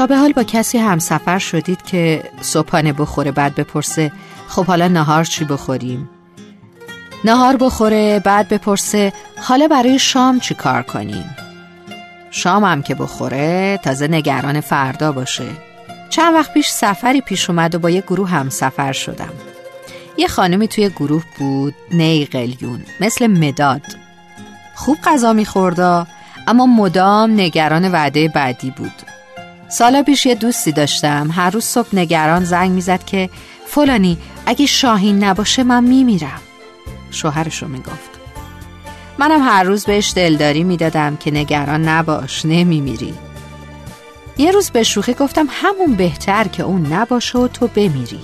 تا به حال با کسی همسفر شدید که صبحانه بخوره بعد بپرسه خب حالا نهار چی بخوریم؟ نهار بخوره بعد بپرسه حالا برای شام چی کار کنیم؟ شام هم که بخوره تازه نگران فردا باشه. چند وقت پیش سفری پیش اومد و با یه گروه همسفر شدم. یه خانمی توی گروه بود نی قلیون مثل مداد. خوب غذا میخوردا اما مدام نگران وعده بعدی بود. سالا پیش یه دوستی داشتم. هر روز صبح نگران زنگ می‌زد که فلانی اگه شاهین نباشه من میمیرم. شوهرشو می‌گفت. منم هر روز بهش دلداری می‌دادم که نگران نباش نمیمیری. یه روز به شوخی گفتم همون بهتر که اون نباشه و تو بمیری.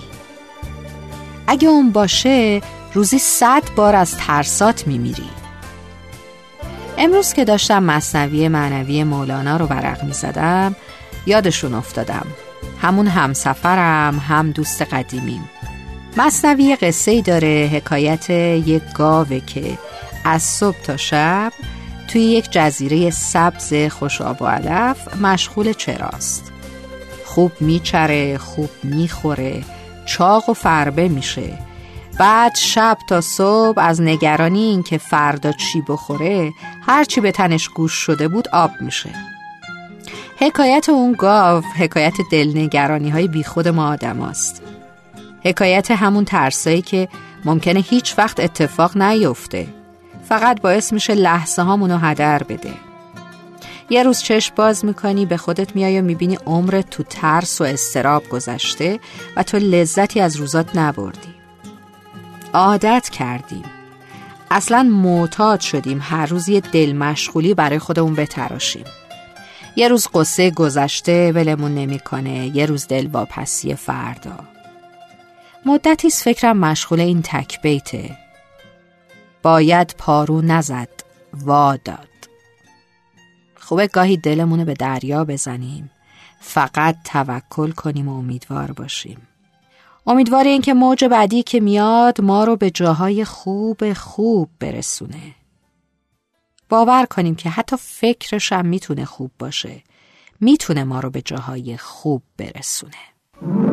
اگه اون باشه روزی صد بار از ترسات میمیری. امروز که داشتم مصنوی معنوی مولانا رو ورق می‌زدم یادشون افتادم. همون همسفرم هم دوست قدیمیم. مصنوی قصه ای داره حکایت یک گاوه که از صبح تا شب توی یک جزیره سبز خوش آب و علف مشغول چراست. خوب میچره خوب می‌خوره چاق و فربه میشه. بعد شب تا صبح از نگرانی اینکه فردا چی بخوره هرچی به تنش گوش شده بود آب میشه. حکایت اون گاو حکایت دلنگرانی های بیخود ما آدم است. حکایت همون ترسایی که ممکنه هیچ وقت اتفاق نیفته. فقط باعث میشه لحظه هامونو هدر بده. یه روز چشم باز می‌کنی به خودت میای و می‌بینی عمرت تو ترس و استراب گذشته و تو لذتی از روزات نبردی. عادت کردیم. اصلا معتاد شدیم هر روز یه دل مشغولی برای خودمون بتراشیم. یه روز قصه گذشته ولمون نمی‌کنه یه روز دل واپسی فردا. مدتی فکرم مشغول این تک بیته. باید پارو نزد وا داد. خوبه گاهی دلمونه به دریا بزنیم فقط توکل کنیم و امیدوار باشیم. امیدوار این که موج بعدی که میاد ما رو به جاهای خوب خوب برسونه. باور کنیم که حتی فکرش هم می‌تونه خوب باشه. می‌تونه ما رو به جاهای خوب برسونه.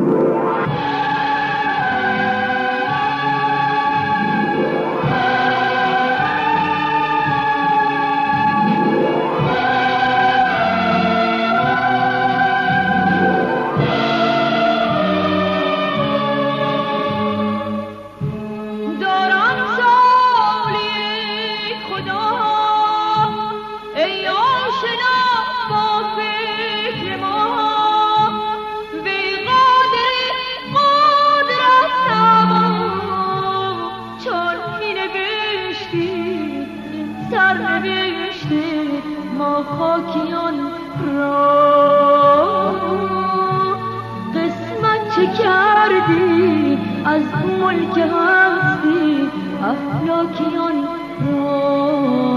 کردی از ملک هستی افلاکیان را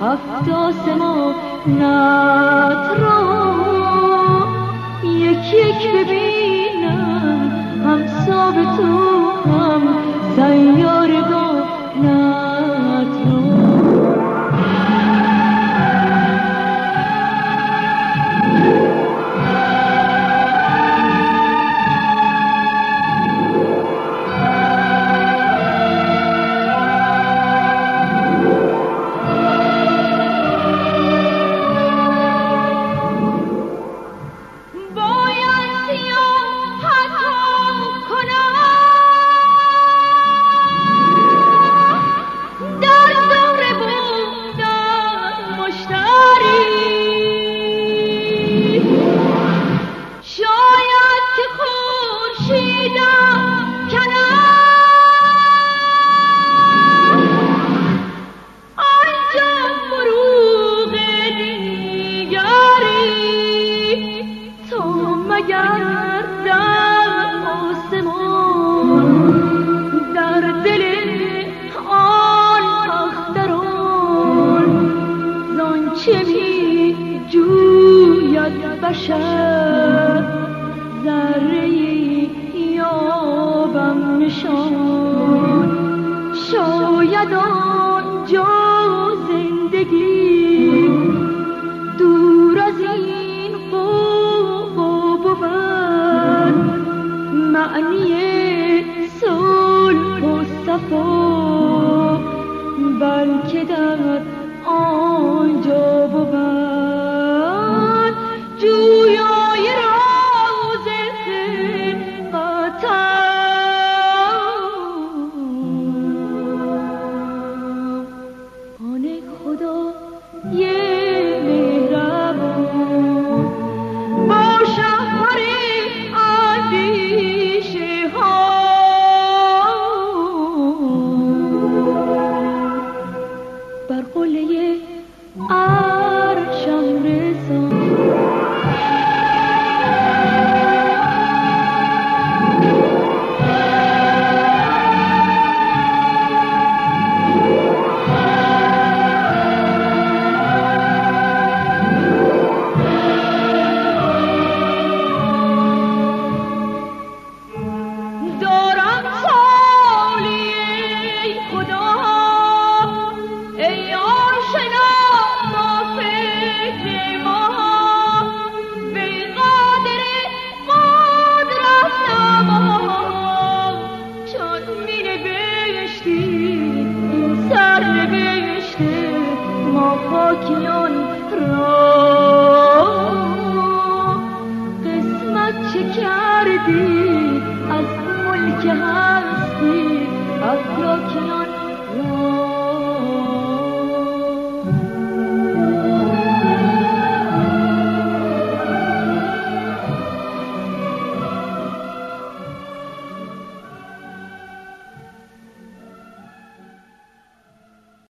هفت آسمانت را یک یک ببینم هم تو هم سیارگانت شاید آنجا زندگی. دور از این قوقا بود. معنی صلح و صفا.